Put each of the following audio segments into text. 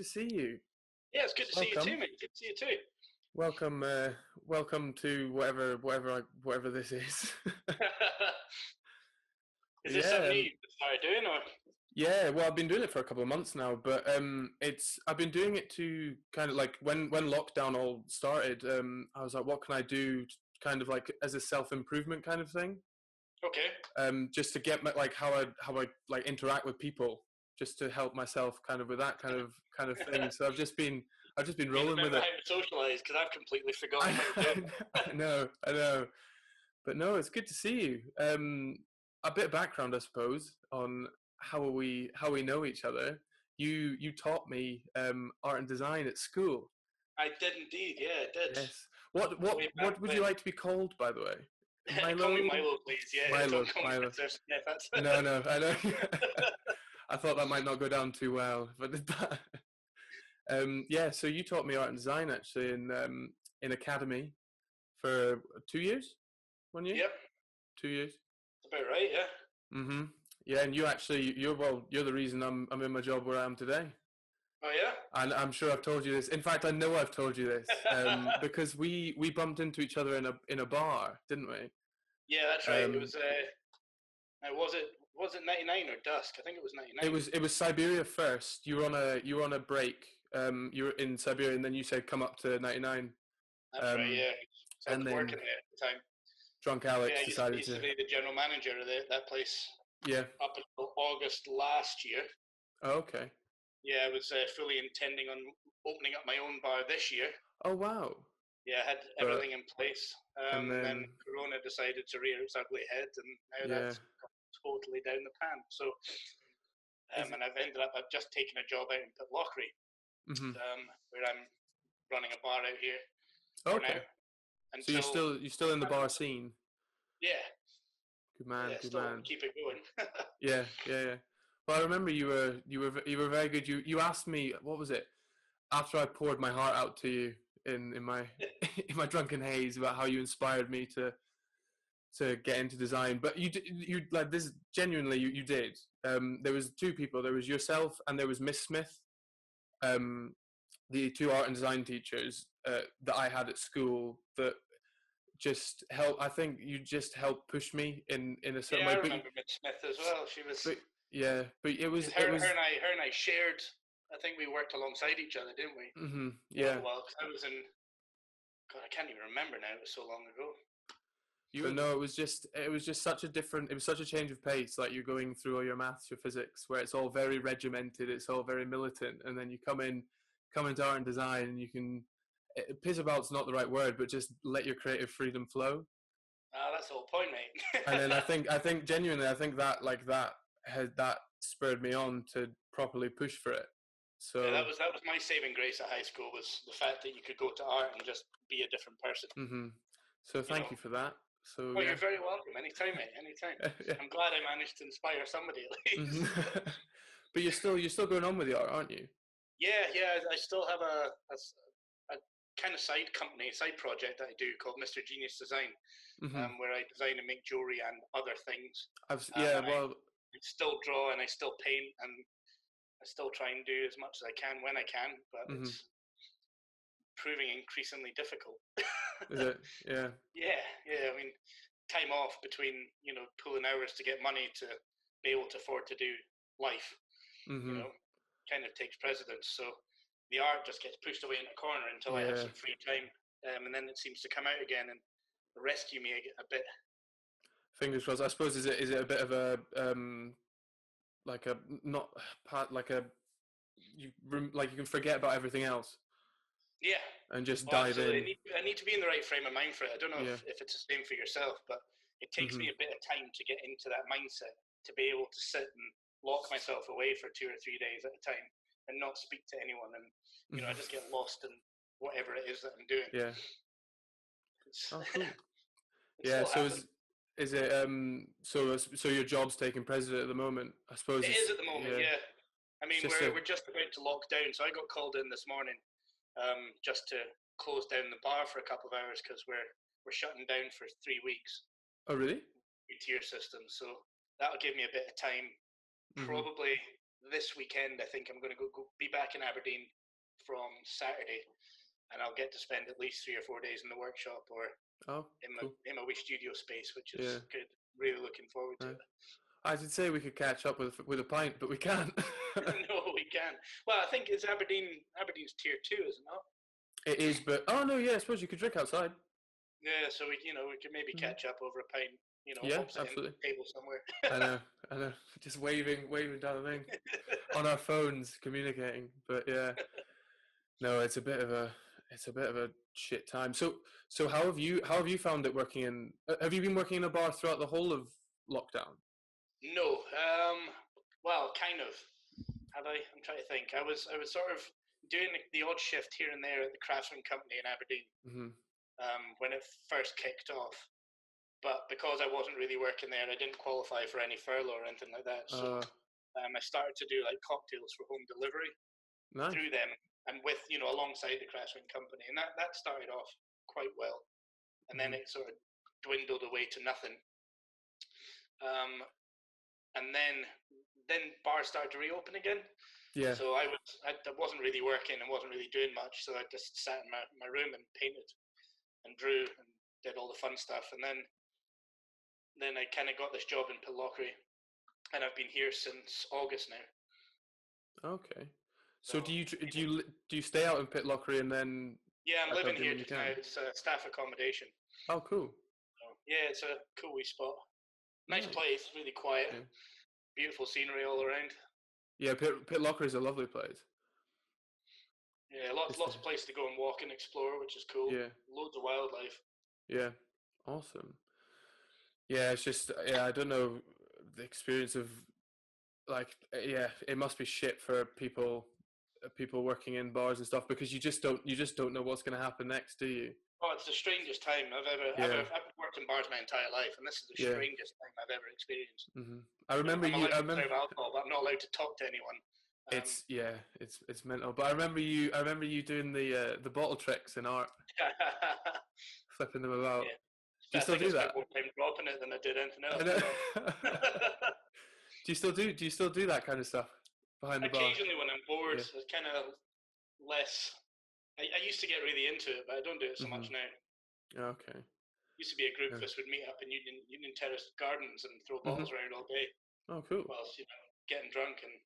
To see you. Yeah, it's good to see you too, mate. Good to see you too. Welcome, uh, welcome to whatever, whatever, I, whatever this is. Is this Yeah, something um, you started doing, or yeah, well, I've been doing it for a couple of months now, but um, it's I've been doing it to kind of like when when lockdown all started. Um, I was like, what can I do, kind of like as a self improvement kind of thing. okay? Um, just to get my, like how I how I like interact with people, just to help myself kind of with that kind of kind of thing. So I've just been I've just been rolling with it. socialise because I've completely forgotten how to do it. I know, I know. But no, it's good to see you. Um, a bit of background, I suppose, on how we how we know each other. You you taught me um, art and design at school. I did indeed. Yeah, I did. Yes. What what what would you like to be called, by the way? call me Milo? Milo, please. Yeah, Milo, don't call me Milo. Smith. That's No, no, I know. I thought that might not go down too well, but that. Um, yeah, so you taught me art and design actually in um, in academy for two years, one year, Yep, two years. that's about right. Yeah. Mm-hmm. Yeah, and you actually, you're well, you're the reason I'm I'm in my job where I am today. Oh yeah. And I'm sure I've told you this. In fact, I know I've told you this um, because we we bumped into each other in a in a bar, didn't we? Yeah, that's right. Um, it was. Uh, was it was it ninety nine or dusk? I think it was ninety nine. It was it was Siberia first. You were on a you were on a break. Um, you were in Siberia, and then you said come up to 99. That's um, right. Yeah. So and was working then there at the time. Drunk Alex yeah, used, decided used to to. be the general manager of the, that place Yeah. up until August last year. Oh, okay. Yeah, I was uh, fully intending on opening up my own bar this year. Oh wow. Yeah, I had But- everything in place. Um, and then, then- Corona decided to rear its ugly head, and now Yeah. that's totally down the pan. So, um, and I've ended up, I've just taken a job out in Pitlochry, hmm um, where I'm running a bar out here Okay. now. So you're still you're still in the bar scene. yeah, Good man. yeah, good man. keep it going. Yeah, yeah, yeah. Well, I remember you were you were you were very good. You you asked me what was it after I poured my heart out to you in in my in my drunken haze about how you inspired me to to get into design. But you you like this genuinely you you did. Um, there was two people. There was yourself and there was Miss Smith. Um, the two art and design teachers uh, that I had at school that just help. I think you just helped push me in in a certain yeah, I way. But you- remember Miss Smith as well. She was. but yeah, but it was her, it was her and I, her and I shared. I think we worked alongside each other, didn't we? hmm yeah. Well, I was in. God, I can't even remember now. It was so long ago. You no, it was just it was just such a different. It was such a change of pace. Like you're going through all your maths, your physics, where it's all very regimented. It's all very militant, and then you come in, come into art and design, and you can. eh, Piss about's not the right word, but just let your creative freedom flow. Ah, that's the whole point, mate. And then I think I think genuinely I think that like that had that spurred me on to properly push for it. So Yeah, that was that was my saving grace at high school was the fact that you could go to art and just be a different person. hmm So thank know. you for that. So Well, yeah. you're very welcome. Anytime, mate. Anytime. Yeah. I'm glad I managed to inspire somebody at least. Mhm. but you're still you're still going on with the art, aren't you? Yeah, yeah. I still have a a kind of side company, side project that I do called Mr. Genius Design, Mhm. um, where I design and make jewelry and other things. I've um, yeah, I- well, I still draw and I still paint and I still try and do as much as I can when I can, but Mhm. it's proving increasingly difficult. is it? Yeah. Yeah, yeah. I mean, time off between you know pulling hours to get money to be able to afford to do life, hmm you know, kind of takes precedence. So the art just gets pushed away in a corner until I have some free time, um, and then it seems to come out again and rescue me a, a bit. Fingers crossed. I suppose is it is it a bit of a um like a not part like a you like you can forget about everything else Yeah, and just well, dive absolutely. I in. need, I need to be in the right frame of mind for it. I don't know Yeah. if, if it's the same for yourself, but it takes Mm-hmm. me a bit of time to get into that mindset to be able to sit and lock myself away for two or three days at a time and not speak to anyone and you know I just get lost in whatever it is that I'm doing. yeah. It's, Oh, cool. yeah. So is is it um so so your job's taking precedent at the moment? I suppose it's- at the moment, yeah. I mean, just we're, a- we're just about to lock down, so I got called in this morning um, just to close down the bar for a couple of hours because we're we're shutting down for three weeks. Oh really? Tier system, so that'll give me a bit of time. Mhm. Probably this weekend, I think I'm going to go, go be back in Aberdeen from Saturday, and I'll get to spend at least three or four days in the workshop or Oh, in my cool. in my wee studio space, which is Yeah. good. Really looking forward to Right. I should say we could catch up with with a pint, but we can't. no, can. Well, I think it's Aberdeen. Aberdeen's tier two, is it not? it is, but oh no, yeah, I suppose you could drink outside. Yeah, so we you know we could maybe Mhm. catch up over a pint. You know, Yeah, opposite end of absolutely. the table somewhere. I know, I know. Just waving, waving down the thing on our phones, communicating. But yeah, no, it's a bit of a, it's a bit of a shit time. So, so how have you, how have you found it working in? Have you been working in a bar throughout the whole of lockdown? No. Um. Well, kind of. Have I? I'm trying to think. I was I was sort of doing the, odd shift here and there at the Craftsman Company in Aberdeen hmm um, when it first kicked off. But because I wasn't really working there, I didn't qualify for any furlough or anything like that. So Uh, um, I started to do like cocktails for home delivery nice. through them, and with you know alongside the Craftsman Company, and that that started off quite well, and then Mhm. it sort of dwindled away to nothing. Um, and then then bars started to reopen again. Yeah. So I was I, I wasn't really working and wasn't really doing much. So I just sat in my, my room and painted and drew and did all the fun stuff. And then then I kind of got this job in Pitlochry, and I've been here since August now. Okay. So So, do you do you do you stay out in Pitlochry and then? Yeah, I'm living here just now. It's uh, staff accommodation. Oh, cool. So, yeah, it's a cool wee spot. Nice Nice. place, really quiet. Yeah. Beautiful scenery all around. Yeah, Pit, Pitlochry is a lovely place. Yeah, lots lots of places to go and walk and explore, which is cool. Yeah. Loads of wildlife. Yeah, awesome. Yeah, it's just yeah, I don't know the experience of like uh, yeah, it must be shit for people uh, people working in bars and stuff because you just don't you just don't know what's going to happen next, do you? Oh, it's the strangest time I've ever, Yeah. ever. I've worked in bars my entire life, and this is the Yeah. strangest thing I've ever experienced. hmm I remember I'm you. I remember alcohol, but I'm not allowed to talk to anyone. Um, it's yeah, it's it's mental. But I remember you. I remember you doing the uh, the bottle tricks in art, flipping them about. Yeah. Do you I still do that? More time dropping it than I did anything else. do you still do? Do you still do that kind of stuff behind the bar? Occasionally, when I'm bored, Yeah. it's kind of less. I, I used to get really into it, but I don't do it so much Mhm. now. Okay. Used to be a group Yeah. of us would meet up in Union Union Terrace Gardens and throw Mhm. around all day, Oh, cool. whilst you know getting drunk and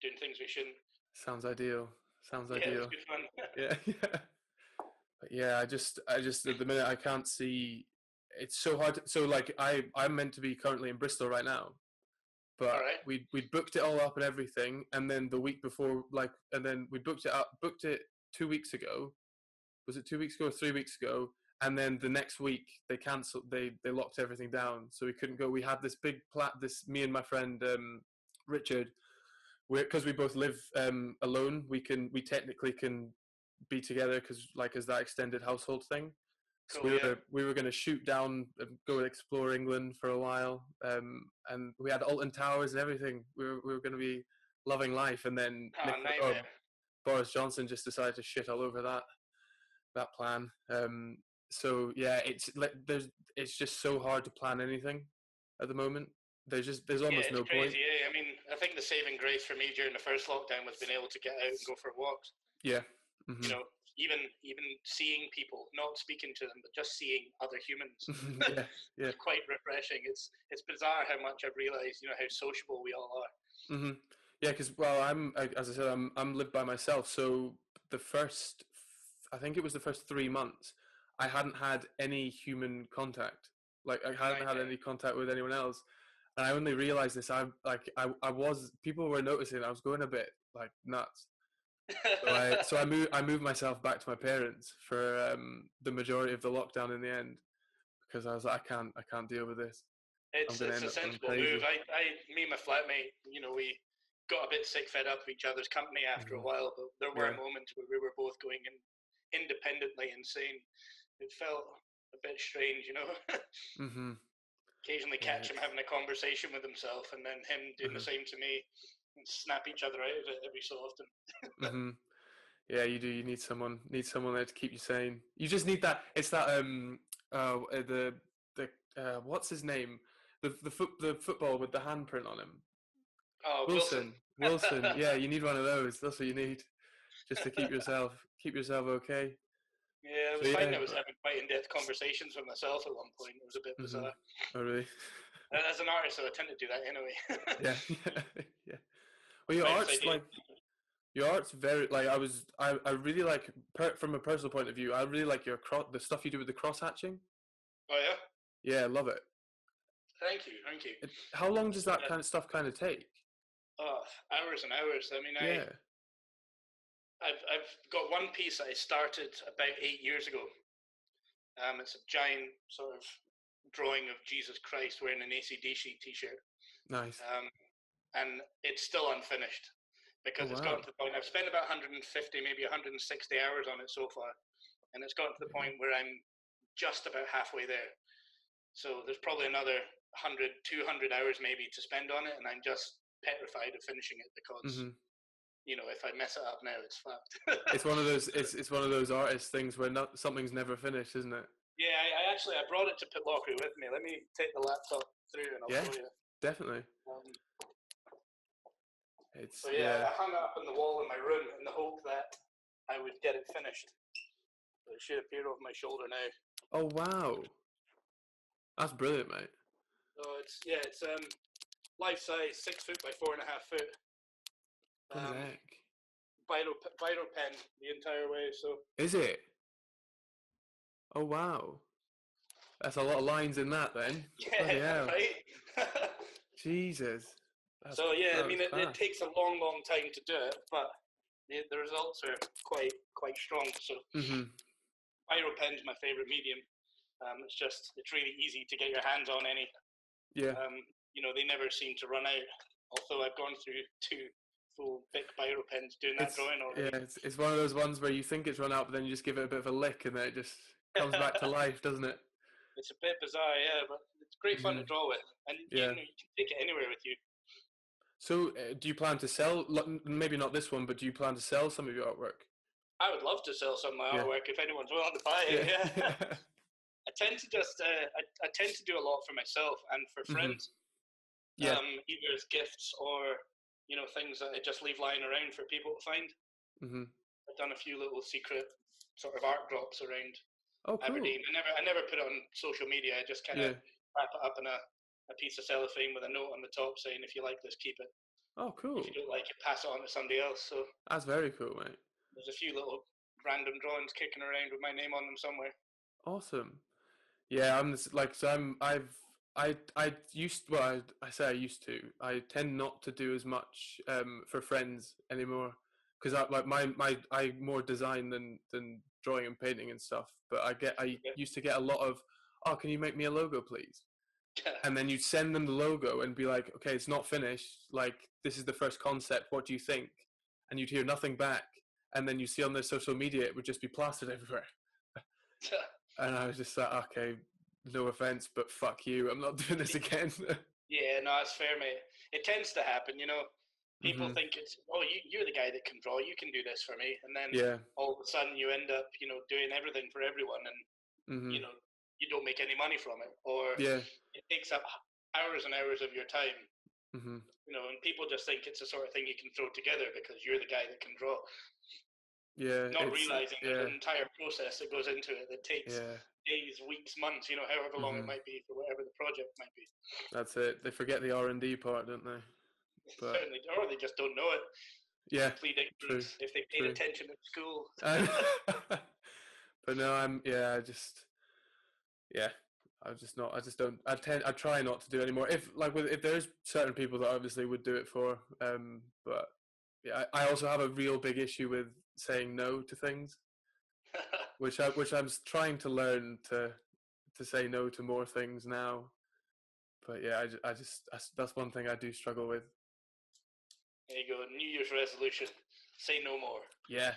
doing things we shouldn't. Sounds ideal. Sounds Yeah, ideal. good fun. yeah, yeah. But yeah, I just, I just at the minute I can't see. It's so hard. To, so like I, I'm meant to be currently in Bristol right now, but Alright. we we booked it all up and everything, and then the week before, like, and then we booked it up, booked it two weeks ago. Was it two weeks ago or three weeks ago? And then the next week they cancelled. They they locked everything down, so we couldn't go. We had this big plat. This me and my friend um, Richard, because we both live um, alone. We can we technically can be together because like as that extended household thing. So Cool, we yeah. were we were going to shoot down and go explore England for a while, um, and we had Alton Towers and everything. We were we were going to be loving life, and then Oh, nightmare. or Boris Johnson just decided to shit all over that that plan. Um, so yeah, it's like there's it's just so hard to plan anything at the moment. There's just there's Yeah, almost it's no crazy. point. Yeah, I mean, I think the saving grace for me during the first lockdown was being able to get out and go for walks. Yeah. mhm. You know, even even seeing people, not speaking to them, but just seeing other humans. yeah, yeah. It's quite refreshing. It's it's bizarre how much I've realised, you know, how sociable we all are. Mm-hmm. Yeah, because well, I'm I- as I said, I'm I'm live by myself. So the first, I think it was the first three months, I hadn't had any human contact. Like I hadn't Right, had any contact with anyone else, and I only realized this. I like I I was people were noticing I was going a bit like nuts. So I so I moved I moved myself back to my parents for um, the majority of the lockdown in the end because I was like I can't I can't deal with this. It's, it's a sensible move. I, I, me and my flatmate, you know, we got a bit sick, fed up of each other's company after Mhm. a while, but there were Yeah. moments where we were both going in independently insane. It felt a bit strange, you know. hmm Occasionally Yeah, catch him having a conversation with himself, and then him doing the Mhm. same to me, and snap each other out of it every so often. hmm Yeah, you do. You need someone. Need someone there to keep you sane. You just need that. It's that. Um. Uh. uh, The. The. Uh. What's his name? The. The foot. The football with the handprint on him. Oh, Wilson. Wilson. Wilson. yeah, you need one of those. That's what you need, just to keep yourself keep yourself okay. Yeah, I was so, finding yeah. I was having quite in-depth conversations with myself at one point. It was a bit mm-hmm. bizarre. Oh, really? As an artist, I tend to do that anyway. yeah, yeah. Well, your art's like your art's very like I was I, I really like per, from a personal point of view. I really like your cross the stuff you do with the cross hatching. Oh yeah. Yeah, I love it. Thank you, thank you. How long does that kind of stuff kind of take? Oh, hours and hours. I mean, I, yeah. I've I've got one piece I started about eight years ago. Um, it's a giant sort of drawing of Jesus Christ wearing an ACDC t-shirt. Nice. Um, and it's still unfinished because oh, it's wow. gotten to the point. I've spent about 150, maybe 160 hours on it so far, and it's gotten to the point where I'm just about halfway there. So there's probably another 100, 200 hours maybe to spend on it, and I'm just petrified of finishing it because. Mm-hmm. You know, if I mess it up now, it's fucked. it's one of those. It's it's one of those artist things where not something's never finished, isn't it? Yeah, I, I actually I brought it to Pitlochry with me. Let me take the laptop through and I'll yeah, show you. Definitely. Um, it's so yeah, yeah, I hung it up on the wall in my room in the hope that I would get it finished. But it should appear over my shoulder now. Oh wow, that's brilliant, mate. So it's yeah, it's um life size, six foot by four and a half foot. Um, heck? Biro, biro pen the entire way. So is it? Oh wow, that's a lot of lines in that then. Yeah, right. Jesus. That's, so yeah, I mean, it, it, takes a long, long time to do it, but the, the results are quite quite strong. So, mm-hmm. Pen's my favorite medium. Um, it's just it's really easy to get your hands on any. Yeah. Um, you know, they never seem to run out. Although I've gone through two full biro pens doing that it's, drawing already. Yeah, it's, it's one of those ones where you think it's run out, but then you just give it a bit of a lick, and then it just comes back to life, doesn't it? It's a bit bizarre, yeah, but it's great fun mm-hmm. to draw with, and yeah. you, know, you can take it anywhere with you. So, uh, do you plan to sell? Maybe not this one, but do you plan to sell some of your artwork? I would love to sell some of my yeah. artwork if anyone's willing to buy it. Yeah. yeah. I tend to just uh, I, I tend to do a lot for myself and for mm-hmm. friends. Mm-hmm. Yeah. Um, either as gifts or you know things that I just leave lying around for people to find. Mm-hmm. I've done a few little secret sort of art drops around oh, cool. Aberdeen. I never I never put it on social media. I just kind of yeah. wrap it up in a a piece of cellophane with a note on the top saying, "If you like this, keep it." Oh, cool. If you don't like it, pass it on to somebody else. So that's very cool, mate. There's a few little random drawings kicking around with my name on them somewhere. Awesome. Yeah, I'm this, like so. I'm I've I I used well I, I say I used to I tend not to do as much um, for friends anymore because I like my my I more design than than drawing and painting and stuff. But I get I used to get a lot of oh can you make me a logo please and then you'd send them the logo and be like, okay, it's not finished. Like, this is the first concept. What do you think? And you'd hear nothing back. And then you see on their social media, it would just be plastered everywhere. and I was just like, okay, no offense, but fuck you. I'm not doing this again. yeah, no, it's fair, mate. It tends to happen, you know. People mm-hmm. think it's, oh, you, you're the guy that can draw. You can do this for me. And then yeah. all of a sudden you end up, you know, doing everything for everyone. And, mm-hmm. you know, you don't make any money from it, or yeah. it takes up hours and hours of your time. Mm-hmm. You know, and people just think it's the sort of thing you can throw together because you're the guy that can draw. Yeah, not realizing yeah. the entire process that goes into it that takes yeah. days, weeks, months. You know, however long mm-hmm. it might be for whatever the project might be. That's it. They forget the R and D part, don't they? But... Certainly, or they just don't know it. Yeah, true. If they paid true. attention at school. but no, I'm yeah. I just yeah, I just not. I just don't. I tend. I try not to do anymore. If like with if there's certain people that obviously would do it for, um, but yeah, I, I also have a real big issue with saying no to things, which I which I'm trying to learn to to say no to more things now. But yeah, I, I just I, that's one thing I do struggle with. There you go. New Year's resolution: say no more. Yeah,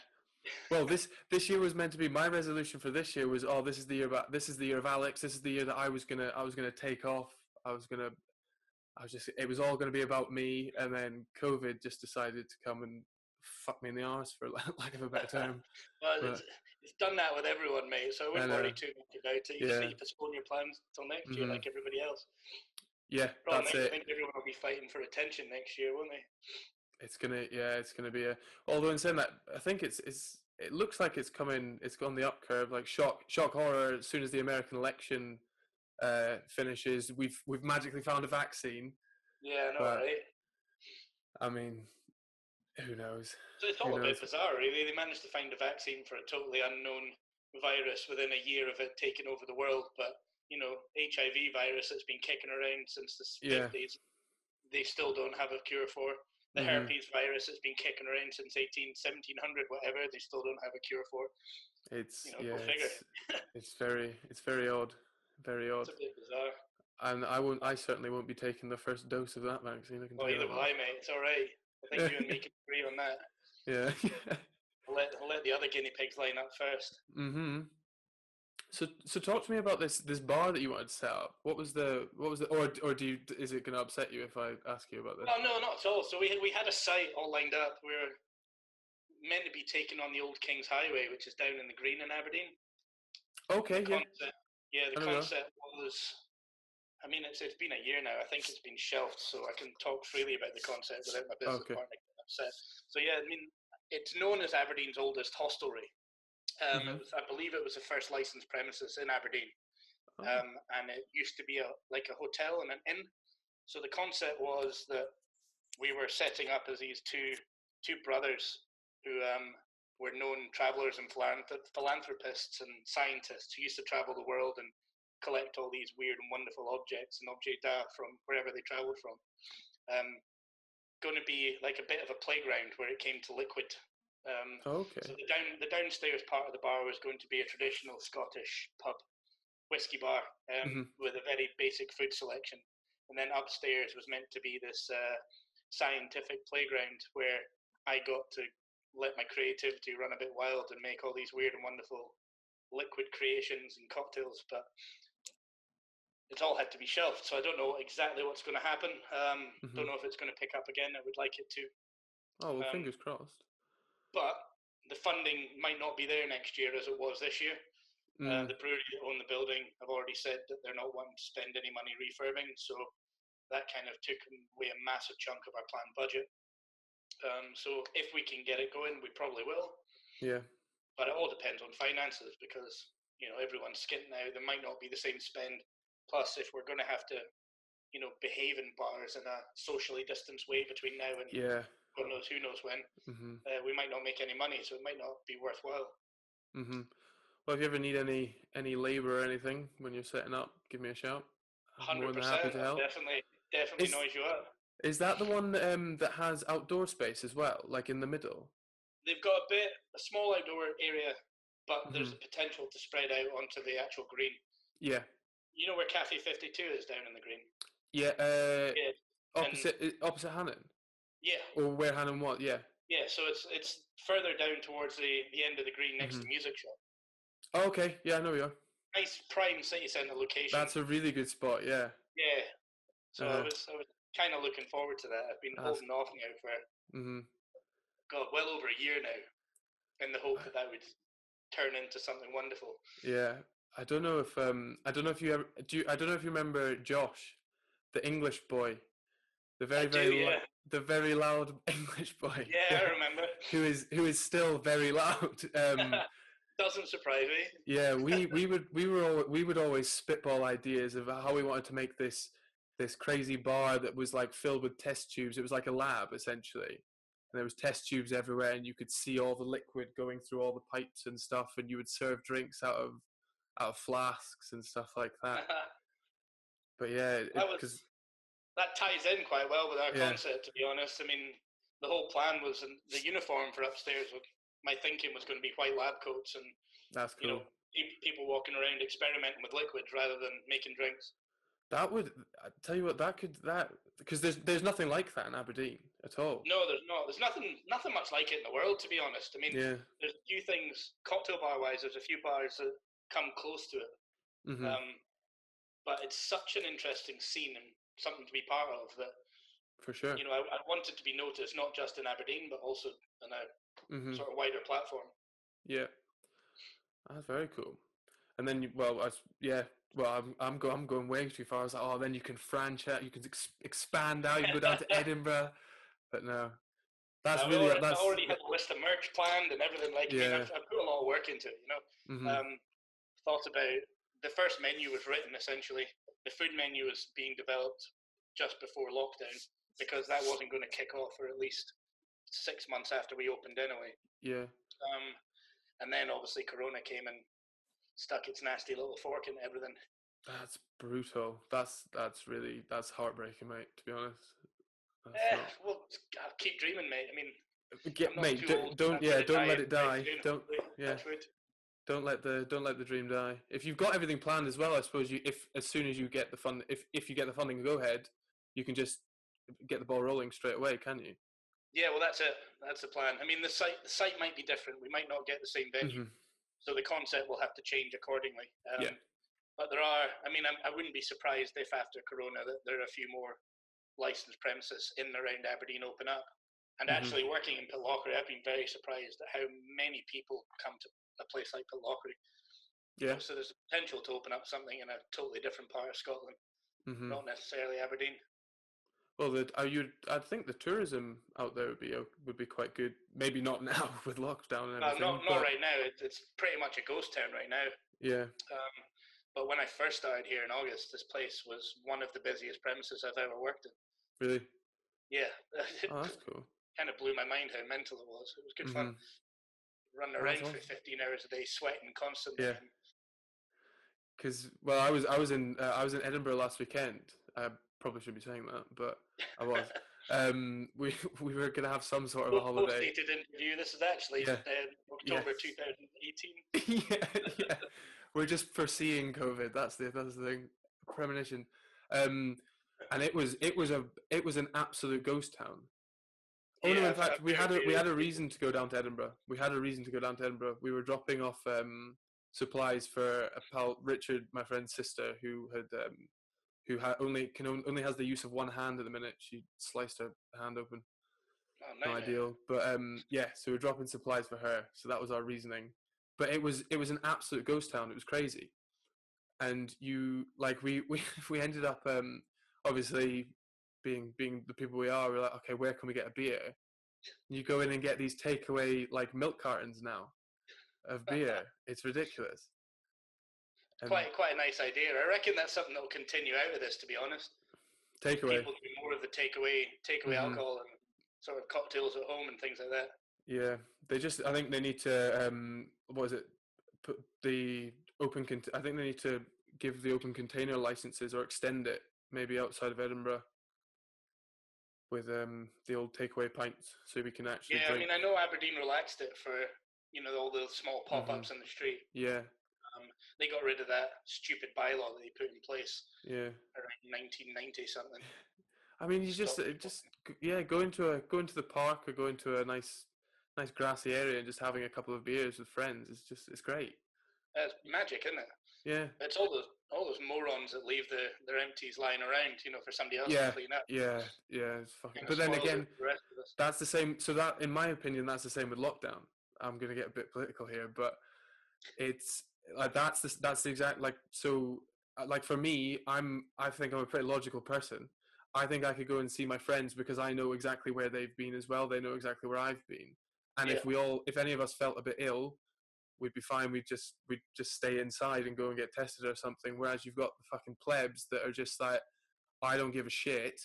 well, this this year was meant to be my resolution for this year was oh this is the year about this is the year of Alex this is the year that I was gonna I was gonna take off I was gonna I was just it was all gonna be about me and then COVID just decided to come and fuck me in the arse for lack of a better term. well, but, it's, it's, done that with everyone, mate. So I wouldn't worry too much about it. You yeah. need to postpone your plans until next mm-hmm. year, like everybody else. Yeah, Probably that's it. I think everyone will be fighting for attention next year, won't they? It's gonna, yeah, it's gonna be a. Although in saying that, I think it's it's it looks like it's coming. It's on the up curve. Like shock, shock horror. As soon as the American election uh, finishes, we've we've magically found a vaccine. Yeah, I know, But- right? I mean, who knows? So it's who all a knows? bit bizarre, really. They managed to find a vaccine for a totally unknown virus within a year of it taking over the world. But, you know, HIV virus that's been kicking around since the Yeah. 50s, they still don't have a cure for. The Mhm. herpes virus that's been kicking around since 18, 1700, whatever, they still don't have a cure for. It's You know, yeah, it's, it's very it's very odd, very odd. It's a bit bizarre. And I won't. I certainly won't be taking the first dose of that vaccine. I can Well, either will I, mate. It's all right. I think you and me can agree on that. Yeah. I'll let, I'll let the other guinea pigs line up first. mm-hmm. So so talk to me about this this bar that you wanted to set up. What was the what was the or or do you is it going to upset you if I ask you about this? Oh no, not at all. So we had, we had a site all lined up. We were meant to be taking on the Old Kings Highway, which is down in the Green in Aberdeen. Okay. The Yeah. concept, yeah, the I know concept was. I mean, it's it's been a year now. I think it's been shelved, so I can talk freely about the concept without my business Okay. partner getting upset. So yeah, I mean, it's known as Aberdeen's oldest hostelry. Um, Mhm. it was, I believe it was the first licensed premises in Aberdeen Oh, um, and it used to be a like a hotel and an inn. So the concept was that we were setting up as these two two brothers who um, were known travelers and philanthropists and scientists who used to travel the world and collect all these weird and wonderful objects and object d'art from wherever they traveled from. Um, going to be like a bit of a playground where it came to liquid. Um, okay. so the down the downstairs part of the bar was going to be a traditional Scottish pub whiskey bar um, Mhm. with a very basic food selection, and then upstairs was meant to be this uh, scientific playground where I got to let my creativity run a bit wild and make all these weird and wonderful liquid creations and cocktails, but. It's all had to be shelved, so I don't know exactly what's going to happen. Um, Mhm. Don't know if it's going to pick up again. I would like it to Oh well, um, fingers crossed. but the funding might not be there next year as it was this year. Uh, Mm, the brewery that own the building have already said that they're not wanting to spend any money refurbing, so that kind of took away a massive chunk of our planned budget. Um, so if we can get it going, we probably will, yeah. but it all depends on finances because you know everyone's skint now. There might not be the same spend. Plus, if we're going to have to, you know, behave in bars in a socially distanced way between now and Yeah. God knows who knows when, hmm uh, we might not make any money, so it might not be worthwhile. Mm-hmm. Well, if you ever need any any labor or anything when you're setting up, give me a shout. Hundred percent, definitely, definitely Is- noise you up. Is that the one um, that has outdoor space as well, like in the middle? They've got a bit, a small outdoor area, but Mm-hmm. there's a potential to spread out onto the actual green. Yeah. You know where Cafe Fifty Two is down in the green? Yeah. Uh, Yeah, opposite uh, opposite Hannon, yeah, or where Hannon was. Yeah. yeah. So it's it's further down towards the, the end of the green next to Mm-hmm. Music Shop. Oh, okay. Yeah, I know you are. Nice prime city centre location. That's a really good spot. Yeah. yeah. So I Uh-huh. was I was kind of looking forward to that. I've been That's- holding off now for hmm God well over a year now, in the hope that that would turn into something wonderful. Yeah. I don't know if um I don't know if you ever do. You, I don't know if you remember Josh, the English boy, the very do, very yeah. the very loud English boy. Yeah, I remember. Who is who is still very loud. Um, Doesn't surprise me. yeah, we we would we were all, we would always spitball ideas of how we wanted to make this this crazy bar that was like filled with test tubes. It was like a lab essentially, and there was test tubes everywhere, and you could see all the liquid going through all the pipes and stuff, and you would serve drinks out of out of flasks and stuff like that. But yeah, That was- because that ties in quite well with our Yeah. concept, to be honest. I mean, the whole plan was the uniform for upstairs. My thinking was going to be white lab coats and that's you know people walking around experimenting with liquids rather than making drinks. That would I tell you what that could that because there's there's nothing like that in Aberdeen at all. No, there's not. There's nothing nothing much like it in the world, to be honest. I mean, Yeah. there's a few things cocktail bar wise. There's a few bars that come close to it. hmm Um, but it's such an interesting scene and something to be part of that for sure. you know I, I wanted to be noticed not just in Aberdeen but also on a hmm sort of wider platform. Yeah, that's very cool. And then, you, well, I yeah, well, I'm I'm, go, I'm going way too far. I was like, oh, then you can franchise, you can ex- expand out, you can go down to Edinburgh. But no, That's I really already, that's I already had a list of merch planned and everything. Like, I mean, Yeah. I've, I've put a lot of work into it. You know, mhm, um, thought about the first menu was written essentially. The food menu was being developed just before lockdown because that wasn't going to kick off for at least six months after we opened anyway. yeah. Um, and then obviously Corona came and stuck its nasty little fork in everything. That's brutal. That's that's really that's heartbreaking, mate. To be honest. Eh, not- well, I'll keep dreaming, mate. I mean, Get, mate, don't, don't yeah, don't let it die. Don't yeah. Don't let the don't let the dream die. If you've got everything planned as well, I suppose you if as soon as you get the fund if if you get the funding go ahead, you can just get the ball rolling straight away, can you? Yeah, well, that's it. That's the plan. I mean, the site the site might be different. We might not get the same venue, Mhm. so the concept will have to change accordingly. Um, Yeah. But there are. I mean, I'm, I wouldn't be surprised if after Corona that there are a few more licensed premises in and around Aberdeen open up. And Mhm. actually, working in Pitlochry, I've been very surprised at how many people come to a place like Pitlochry. Yeah. So there's a potential to open up something in a totally different part of Scotland, hmm not necessarily Aberdeen. Well, the, are you? I think the tourism out there would be would be quite good. Maybe not now with lockdown and everything. not, not right now. It, it's pretty much a ghost town right now. Yeah. Um, but when I first started here in August, this place was one of the busiest premises I've ever worked in. Really. Yeah, Oh, that's cool. kind of blew my mind how mental it was. It was good fun. Running around for 15 hours a day, sweating constantly. Yeah. Because well, I was I was in uh, I was in Edinburgh last weekend. I probably shouldn't be saying that, but I was. um, we we were gonna have some sort of a holiday. Post-dated interview. This is actually Yeah. uh, October Yes. 2018. yeah, yeah. We're just foreseeing COVID. That's the that's the thing. Premonition. Um, and it was it was a it was an absolute ghost town. Oh no! In fact, we had a we had a reason to go down to Edinburgh. We had a reason to go down to Edinburgh. We were dropping off um, supplies for a pal, Richard, my friend's sister, who had um, who ha- only can only has the use of one hand at the minute. She sliced her hand open Oh, no ideal. But um, yeah, so we're dropping supplies for her. So that was our reasoning. But it was it was an absolute ghost town. It was crazy, and you like we we we ended up um, obviously being being the people we are. We're like, okay, where can we get a beer? You go in and get these takeaway like milk cartons now of beer. it's ridiculous. And Quite, quite a nice idea. I reckon that's something that will continue out of this. To be honest, takeaway. people do more of the takeaway, takeaway Mhm. alcohol and sort of cocktails at home and things like that. Yeah, they just. I think they need to. Um, what is it? Put the open. Cont- I think they need to give the open container licenses or extend it maybe outside of Edinburgh with um the old takeaway pints, so we can actually Yeah, I mean, I know Aberdeen relaxed it for you know all the small Mm-hmm. pop-ups in the street. yeah, They got rid of that stupid bylaw that they put in place yeah. around 1990 something. I mean, you just just yeah, go into a go into the park or go into a nice nice grassy area and just having a couple of beers with friends. It's just it's great. That's magic, isn't it? Yeah, It's all those all those morons that leave the their empties lying around, you know, for somebody else Yeah. to clean up. yeah, yeah. Fucking. But then again, the rest of us. that's the same so that in my opinion that's the same with lockdown i'm going to get a bit political here but it's like that's the, that's the exact like so uh, like for me i'm i think i'm a pretty logical person i think i could go and see my friends because i know exactly where they've been as well they know exactly where i've been and Yeah. if we all if any of us felt a bit ill we'd be fine we'd just we'd just stay inside and go and get tested or something whereas you've got the fucking plebs that are just like i don't give a shit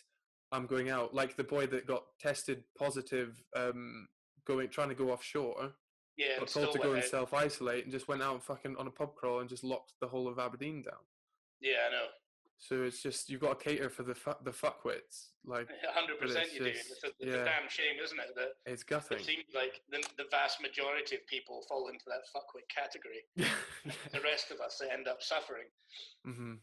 I'm going out. Like the boy that got tested positive, um, going trying to go offshore, Yeah, got told to go and self isolate, and just went out fucking on a pub crawl and just locked the whole of Aberdeen down. Yeah, I know. So it's just you've got to cater for the fu- the fuckwits. Like hundred percent, you do. just- It's a, it's yeah. a damn shame, isn't it? That it's gutting. it seems like the, the vast majority of people fall into that fuckwit category. yeah. The rest of us end up suffering. hmm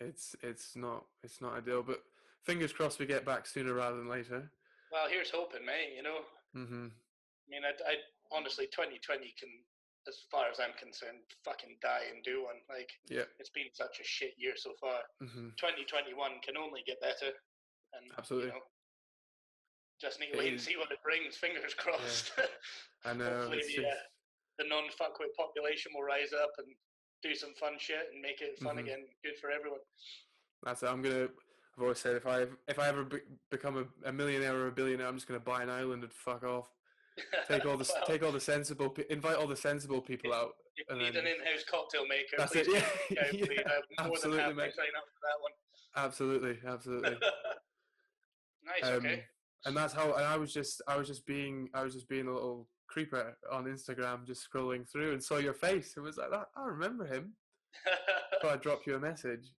It's it's not it's not ideal, but fingers crossed we get back sooner rather than later. Well, here's hoping, mate. You know, hmm I mean, I, I honestly, 2020 can, as far as I'm concerned, fucking die and do one. Like, Yeah. it's been such a shit year so far. hmm 2021 can only get better, and Absolutely. You know, just need to wait and see what it brings. Fingers crossed. I know. Hopefully the, just, uh, the non-fuckwit population will rise up and do some fun shit and make it fun Mhm. again. Good for everyone. That's it. I'm gonna. I've always said if I if I ever be, become a, a, millionaire or a billionaire, I'm just going to buy an island and fuck off. Take all the well, take all the sensible invite all the sensible people out. If you need then, an in-house cocktail maker, that's it. Yeah, yeah, absolutely, mate. That absolutely, absolutely. nice. Um, okay. And that's how. And I was just I was just being I was just being a little creeper on Instagram, just scrolling through and saw your face. It was like that. I remember him. so I dropped you a message.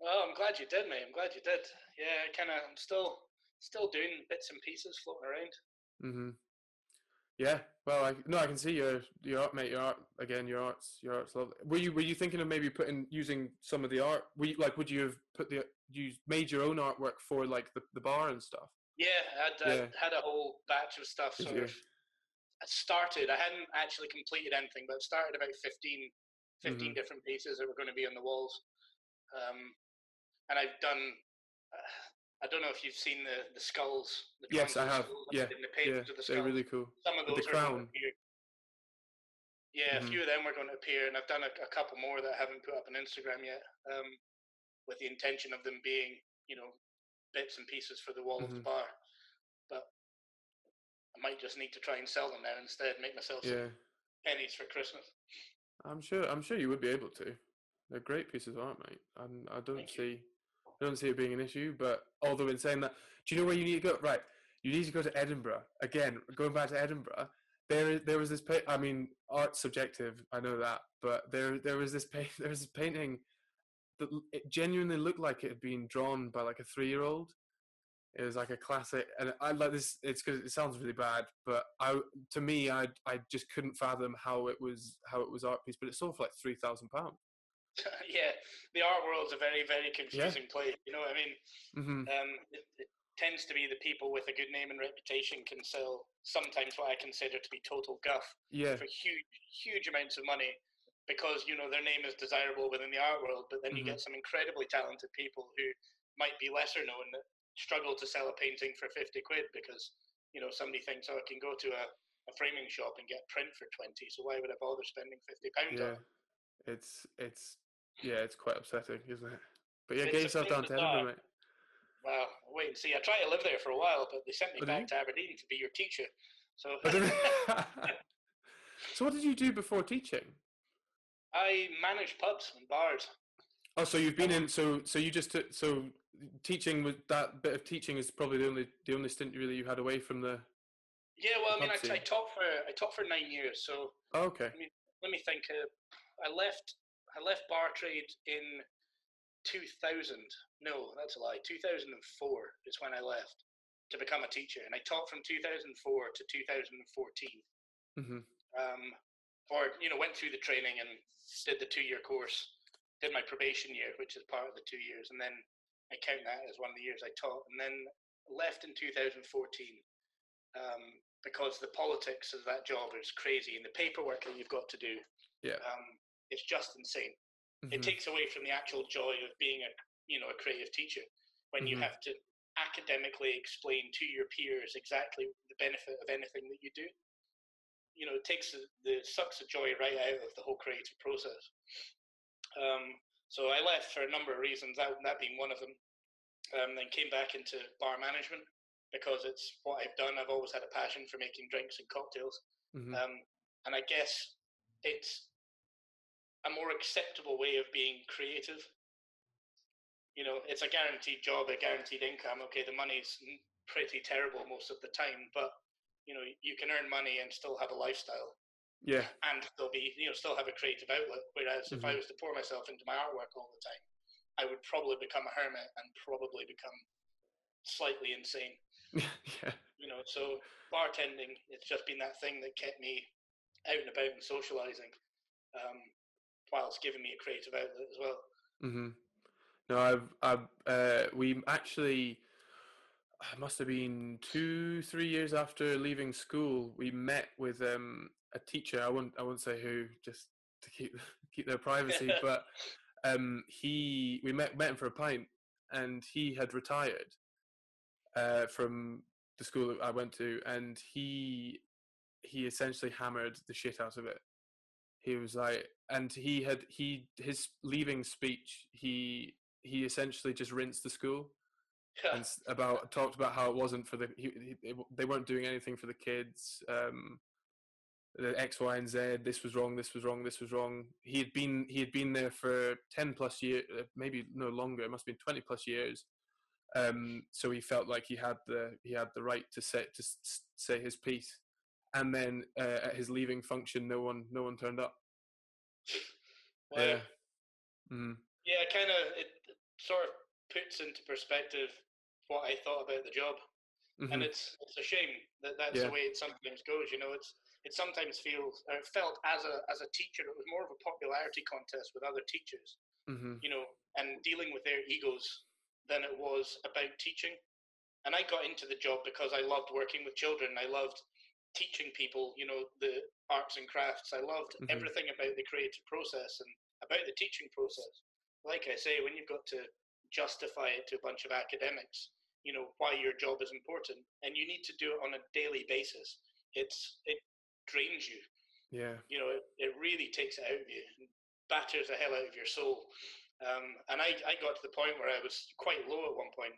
Well, I'm glad you did, mate. I'm glad you did. Yeah, kind of. I'm still still doing bits and pieces floating around. Mhm. Yeah. Well, I no, I can see your your art, mate. Your art again. Your art's your art's lovely. Were you were you thinking of maybe putting using some of the art? Were you, like, would you have put the you made your own artwork for like the, the bar and stuff? Yeah, I had, yeah. had a whole batch of stuff. Sort of. I started. I hadn't actually completed anything, but I started about 15, 15 mm-hmm. different pieces that were going to be on the walls. Um, and I've done. Uh, I don't know if you've seen the the skulls. The yes, I have. Yeah, in the yeah, the they're really cool. Some of those the crown. Yeah, mm-hmm. a few of them were going to appear, and I've done a, a, couple more that I haven't put up on Instagram yet, um, with the intention of them being, you know, bits and pieces for the wall mm-hmm. of the mm-hmm. bar. But I might just need to try and sell them now instead, make myself yeah. pennies for Christmas. I'm sure. I'm sure you would be able to. They're great pieces of art, mate. And I don't Thank see. I don't see it being an issue. But although in saying that, do you know where you need to go? Right, you need to go to Edinburgh again. Going back to Edinburgh, there there was this. I mean, art's subjective. I know that, but there there was this pa- there was this painting that it genuinely looked like it had been drawn by like a three year old. It was like a classic, and I like this. It's because it sounds really bad, but I, to me, I, I just couldn't fathom how it was, how it was art piece. But it sold for like three thousand pounds. yeah, the art world's a very, very confusing yeah. place. You know what I mean? Mm-hmm. Um, it, it, tends to be the people with a good name and reputation can sell sometimes what I consider to be total guff yeah. for huge, huge amounts of money because you know their name is desirable within the art world. But then mm-hmm. you get some incredibly talented people who might be lesser known that struggle to sell a painting for fifty quid because you know somebody thinks, oh, I can go to a, a framing shop and get print for twenty, so why would I bother spending fifty pounds yeah. on? It's it's yeah, it's quite upsetting, isn't it? But yeah, it's get yourself down to Edinburgh, mate. Well, wait and see. I tried to live there for a while, but they sent me back to Aberdeen to be your teacher. So. so what did you do before teaching? I managed pubs and bars. Oh, so you've been in. So so you just so teaching with that bit of teaching is probably the only the only stint really you had away from the. Yeah, well, I mean, I, I, taught for I taught for nine years, so. Oh, okay. Let me, let me think. Uh, I left I left bar trade in 2000. No, that's a lie. 2004 is when I left to become a teacher, and I taught from 2004 to 2014. Mm-hmm. Um, or you know, went through the training and did the two-year course, did my probation year, which is part of the two years, and then I count that as one of the years I taught, and then left in 2014 um, because the politics of that job is crazy, and the paperwork that you've got to do. Yeah. Um, it's just insane. Mm-hmm. It takes away from the actual joy of being a you know a creative teacher when mm-hmm. you have to academically explain to your peers exactly the benefit of anything that you do. You know, it takes the, the sucks the joy right out of the whole creative process. Um, so I left for a number of reasons, that that being one of them. Um, then came back into bar management because it's what I've done. I've always had a passion for making drinks and cocktails, mm-hmm. um, and I guess it's a more acceptable way of being creative. You know, it's a guaranteed job, a guaranteed income. Okay, the money's pretty terrible most of the time, but you know, you can earn money and still have a lifestyle. Yeah. And still be, you know, still have a creative outlet. Whereas mm-hmm. if I mm-hmm. was to pour myself into my artwork all the time, I would probably become a hermit and probably become slightly insane. yeah. You know, so bartending, it's just been that thing that kept me out and about and socializing. Um, whilst giving me a creative outlet as well. Mm-hmm. No, I've, I've uh, we actually, it must have been two, three years after leaving school, we met with um, a teacher. I won't, I won't say who, just to keep keep their privacy. but um, he, we met met him for a pint, and he had retired uh, from the school that I went to, and he he essentially hammered the shit out of it he was like and he had he his leaving speech he he essentially just rinsed the school Yeah. and about talked about how it wasn't for the he, he, they weren't doing anything for the kids. Um, the X, Y, and Z. This was wrong. This was wrong. This was wrong. He had been he had been there for ten plus years, maybe no longer. It must have been twenty plus years. Um, so he felt like he had the he had the right to say to say his piece. And then uh, at his leaving function, no one no one turned up. Wow. Yeah. Mm. Yeah, kind of. It sort of puts into perspective what I thought about the job, and mhm, it's it's a shame that that's Yeah. the way it sometimes goes. You know, it's it sometimes feels or it felt as a as a teacher, it was more of a popularity contest with other teachers. mhm, You know, and dealing with their egos than it was about teaching. And I got into the job because I loved working with children. I loved teaching people, you know, the arts and crafts. I loved Mhm. everything about the creative process and about the teaching process. Like I say, when you've got to justify it to a bunch of academics, you know, why your job is important, and you need to do it on a daily basis, it's it drains you. yeah. You know, it, it really takes it out of you, and batters the hell out of your soul. Um, and I, I got to the point where I was quite low at one point,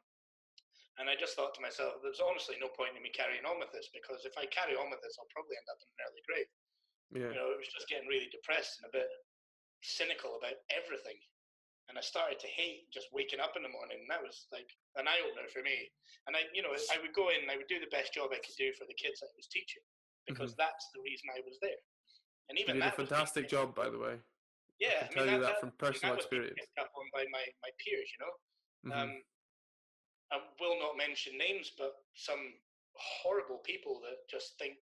and I just thought to myself, there's honestly no point in me carrying on with this because if I carry on with this, I'll probably end up in an early grave. Yeah. You know, it was just getting really depressed and a bit cynical about everything. And I started to hate just waking up in the morning. And that was like an eye opener for me. And I, you know, I would go in and I would do the best job I could do for the kids I was teaching because that's the reason I was there. And even You did a that fantastic job, by the way. Yeah, I can tell you that from I mean, personal that was experience. picked up on by my, my peers, you know. Mhm, Um, I will not mention names, but some horrible people that just think,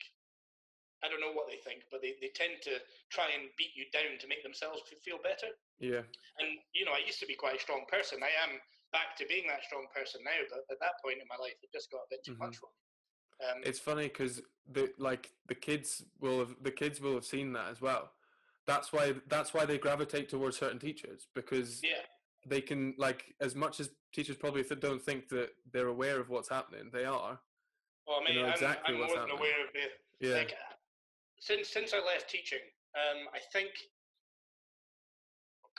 I don't know what they think, but they, they tend to try and beat you down to make themselves feel better. yeah. And, you know, I used to be quite a strong person. I am back to being that strong person now, but at that point in my life, it just got a bit too Mhm. much for me. Um, It's funny because the like the kids will have the kids will have seen that as well. That's why that's why they gravitate towards certain teachers because yeah, they can like as much as teachers probably don't think that they're aware of what's happening. They are. well, I mean, I'm, exactly I'm what's more than happening. aware of the, Yeah. like since since I left teaching, um, I think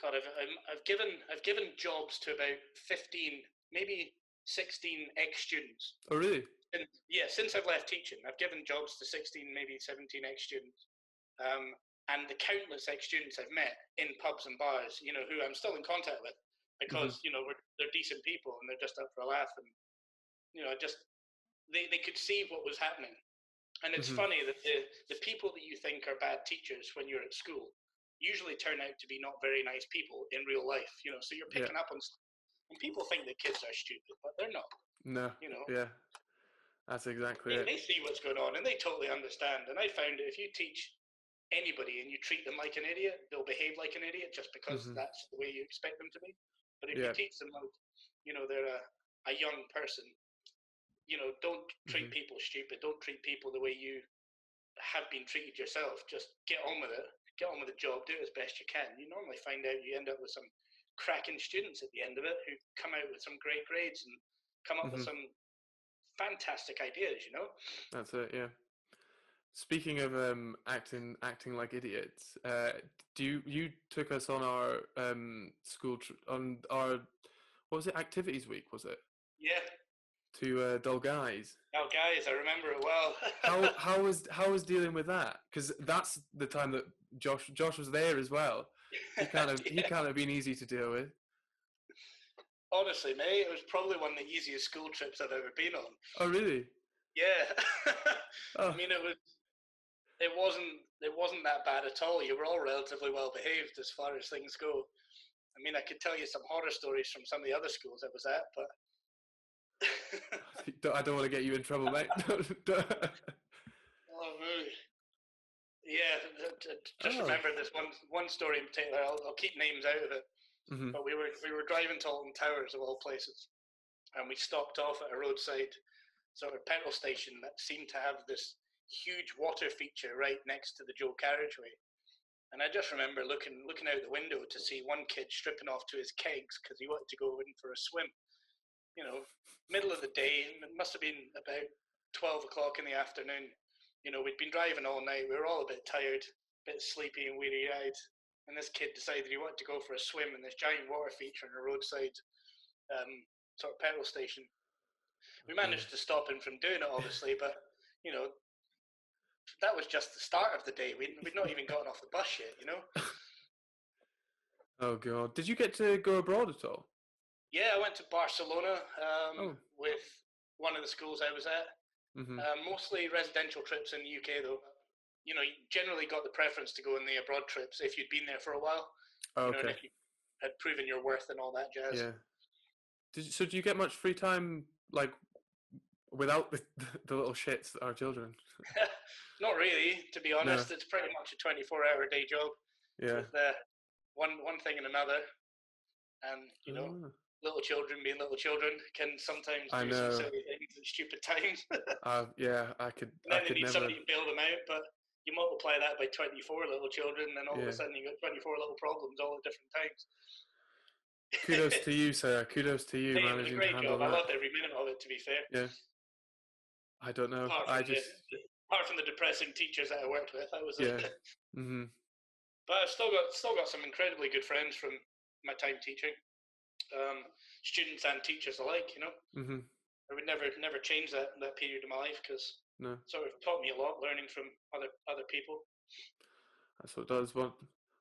God, I've I'm, I've given I've given jobs to about fifteen, maybe sixteen ex students. oh really? And yeah, since I've left teaching, I've given jobs to sixteen, maybe seventeen ex students, um, and the countless ex students I've met in pubs and bars, you know, who I'm still in contact with because you know we're, they're decent people and they're just up for a laugh and you know just they, they could see what was happening. And it's Mhm. funny that the, the people that you think are bad teachers when you're at school usually turn out to be not very nice people in real life. You know, so you're Yeah. picking up on stuff. And people think that kids are stupid, but they're not. No. You know, Yeah. That's exactly they, it. they see what's going on and they totally understand. And I found that if you teach anybody and you treat them like an idiot, they'll behave like an idiot just because Mhm. that's the way you expect them to be. But if Yeah. you teach them like, you know, they're a, a young person, you know, don't treat Mhm. people stupid. Don't treat people the way you have been treated yourself. Just get on with it. Get on with the job. Do it as best you can. You normally find out you end up with some cracking students at the end of it who come out with some great grades and come up with Mhm. some fantastic ideas. You know. That's it. Yeah. Speaking of um, acting acting like idiots, uh, do you you took us on our um, school tr- on our what was it activities week was it Yeah. to uh, Dalguise? Oh, guys, I remember it well. How how was how was dealing with that? Because that's the time that Josh Josh was there as well. He kind of he kind of been easy to deal with. Honestly, mate, it was probably one of the easiest school trips I've ever been on. Oh really? Yeah. Oh I mean, it was. It wasn't. It wasn't that bad at all. You were all relatively well behaved as far as things go. I mean, I could tell you some horror stories from some of the other schools I was at, but. Don't- I don't want to get you in trouble, mate. Oh, really? Yeah, just Oh. remember this one one story in particular. I'll, I'll keep names out of it. Mhm. But we were we were driving to Alton Towers of all places, and we stopped off at a roadside sort of petrol station that seemed to have this huge water feature right next to the dual carriageway. And I just remember looking looking out the window to see one kid stripping off to his kegs because he wanted to go in for a swim. You know, middle of the day, it must have been about twelve o'clock in the afternoon. You know, we'd been driving all night. We were all a bit tired, a bit sleepy and weary-eyed. And this kid decided he wanted to go for a swim in this giant water feature on a roadside um, sort of petrol station. We managed to stop him from doing it, obviously, but you know, that was just the start of the day. We'd, we'd not even gotten off the bus yet, you know. Oh god, did you get to go abroad at all? Yeah, I went to Barcelona um, Oh. with one of the schools I was at. hmm Uh, mostly residential trips in the UK, though. You know, you generally got the preference to go on the abroad trips if you'd been there for a while. You know, and if you had proven your worth and all that jazz. Yeah. Did you, so? Do you get much free time, like, without the, the little shits that are children? Not really, to be honest. It's pretty much a 24-hour day job Yeah. with uh, one one thing and another. And you know, Ah. little children being little children can sometimes I do know. some silly things at stupid times. and Uh, yeah, I could. I then they could need never. somebody to bail them out. But you multiply that by 24 little children, and all of a sudden you've got 24 little problems all at different times. Kudos to you, sir. Kudos to you Hey, managing to handle job. I that. loved every minute of it. To be fair, Yeah. I don't know. I just. Apart from the depressing teachers that I worked with, that was Yeah. it. hmm But I've still got still got some incredibly good friends from my time teaching, um, students and teachers alike. You know, hmm I would never never change that that period of my life because No, it sort of taught me a lot, learning from other other people. that's what does. What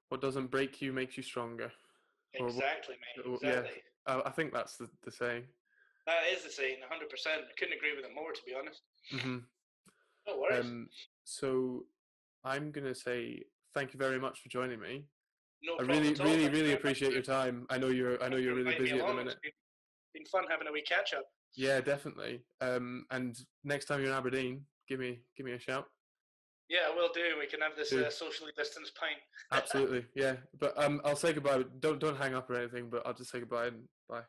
what doesn't break you makes you stronger. Exactly, mate. or- yeah. Exactly. I, think that's the, the saying. That is the saying, 100. percent I couldn't agree with it more, to be honest. hmm No worries. Um, so I'm gonna say thank you very much for joining me. no I really, at all. really, really appreciate your time. I know you're. I know you you're really busy at the minute. It's been, been fun having a wee catch up. Yeah, definitely. Um, and next time you're in Aberdeen, give me give me a shout. Yeah, we'll do. We can have this uh, socially distanced pint. Absolutely, yeah. But um, I'll say goodbye. Don't don't hang up or anything. But I'll just say goodbye and bye.